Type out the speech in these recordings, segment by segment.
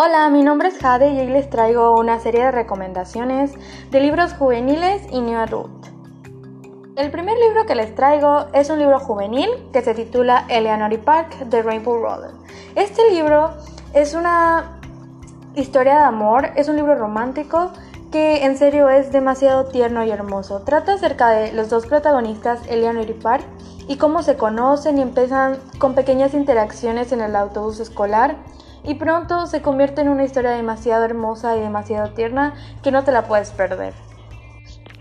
Hola, mi nombre es Jade y hoy les traigo una serie de recomendaciones de libros juveniles y new adult. El primer libro que les traigo es un libro juvenil que se titula Eleanor Park de Rainbow Roller. Este libro es una historia de amor, es un libro romántico que en serio es demasiado tierno y hermoso. Trata acerca de los dos protagonistas, Eleanor y Park, y cómo se conocen y empiezan con pequeñas interacciones en el autobús escolar y pronto se convierte en una historia demasiado hermosa y demasiado tierna que no te la puedes perder.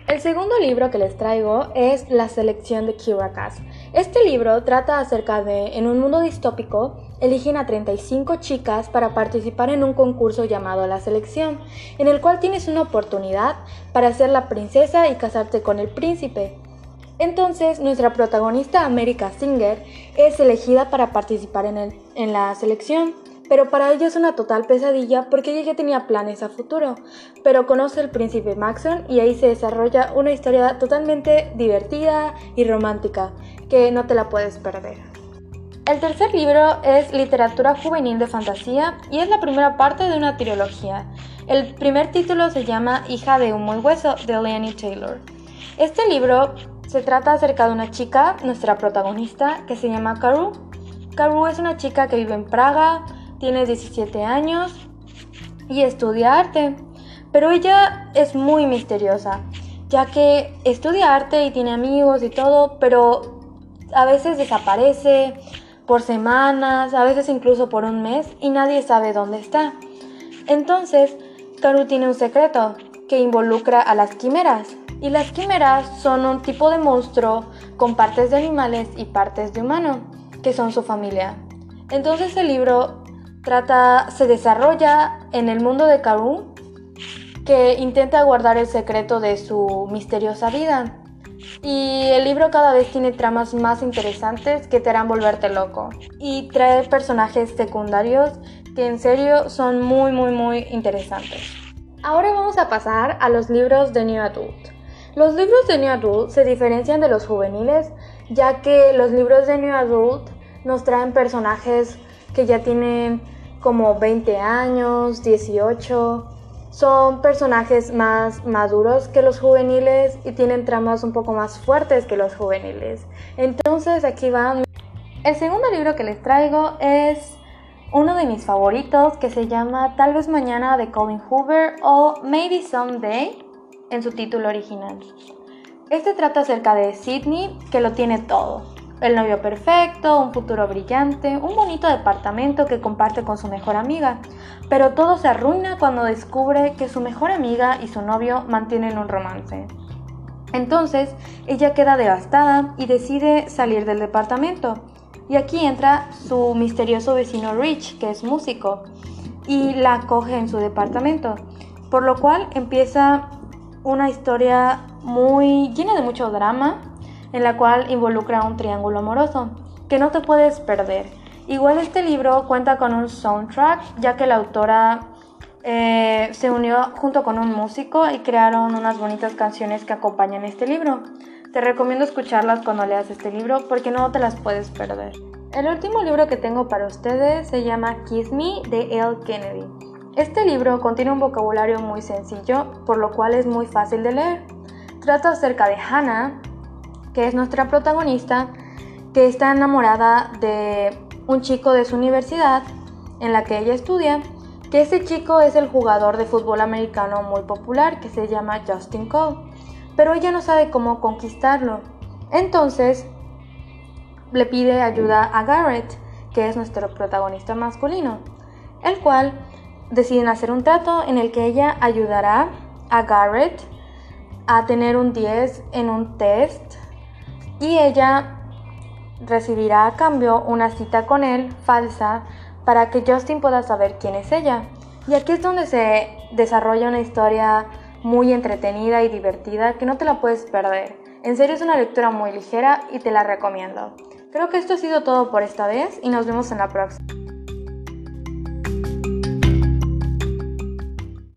El segundo libro que les traigo es La selección de Kira Cass. Este libro trata acerca de, en un mundo distópico, eligen a 35 chicas para participar en un concurso llamado La Selección, en el cual tienes una oportunidad para ser la princesa y casarte con el príncipe. Entonces, nuestra protagonista America Singer es elegida para participar en, en la selección. Pero para ella es una total pesadilla porque ella ya tenía planes a futuro. Pero conoce al príncipe Maxon y ahí se desarrolla una historia totalmente divertida y romántica que no te la puedes perder. El tercer libro es Literatura Juvenil de Fantasía y es la primera parte de una trilogía. El primer título se llama Hija de humo y hueso de Leonie Taylor. Este libro se trata acerca de una chica, nuestra protagonista, que se llama Karu. Karu es una chica que vive en Praga, tiene 17 años y estudia arte. Pero ella es muy misteriosa, ya que estudia arte y tiene amigos y todo, pero a veces desaparece por semanas, a veces incluso por un mes y nadie sabe dónde está. Entonces, Karu tiene un secreto que involucra a las quimeras. Y las quimeras son un tipo de monstruo con partes de animales y partes de humano, que son su familia. Entonces el libro trata, se desarrolla en el mundo de Karu, que intenta guardar el secreto de su misteriosa vida. Y el libro cada vez tiene tramas más interesantes que te harán volverte loco. Y trae personajes secundarios que en serio son muy muy muy interesantes. Ahora vamos a pasar a los libros de New Adult. Los libros de New Adult se diferencian de los juveniles ya que los libros de New Adult nos traen personajes que ya tienen como 20 años, 18. Son personajes más maduros que los juveniles y tienen tramas un poco más fuertes que los juveniles. Entonces aquí van. El segundo libro que les traigo es uno de mis favoritos que se llama Tal vez mañana de Colin Hoover o Maybe Someday en su título original. Este trata acerca de Sidney que lo tiene todo el novio perfecto, un futuro brillante, un bonito departamento que comparte con su mejor amiga. Pero todo se arruina cuando descubre que su mejor amiga y su novio mantienen un romance. Entonces, ella queda devastada y decide salir del departamento. Y aquí entra su misterioso vecino Rich, que es músico, y la acoge en su departamento. Por lo cual empieza una historia muy llena de mucho drama, en la cual involucra un triángulo amoroso, que no te puedes perder. Igual este libro cuenta con un soundtrack, ya que la autora eh, se unió junto con un músico y crearon unas bonitas canciones que acompañan este libro. Te recomiendo escucharlas cuando leas este libro porque no te las puedes perder. El último libro que tengo para ustedes se llama Kiss Me de L. Kennedy. Este libro contiene un vocabulario muy sencillo, por lo cual es muy fácil de leer. Trata acerca de Hannah, que es nuestra protagonista, que está enamorada de un chico de su universidad en la que ella estudia, que ese chico es el jugador de fútbol americano muy popular que se llama Justin Cole, pero ella no sabe cómo conquistarlo. Entonces le pide ayuda a Garrett, que es nuestro protagonista masculino, el cual deciden hacer un trato en el que ella ayudará a Garrett a tener un 10 en un test y ella recibirá a cambio una cita con él falsa para que Justin pueda saber quién es ella. Y aquí es donde se desarrolla una historia muy entretenida y divertida que no te la puedes perder. En serio es una lectura muy ligera y te la recomiendo. Creo que esto ha sido todo por esta vez y nos vemos en la próxima.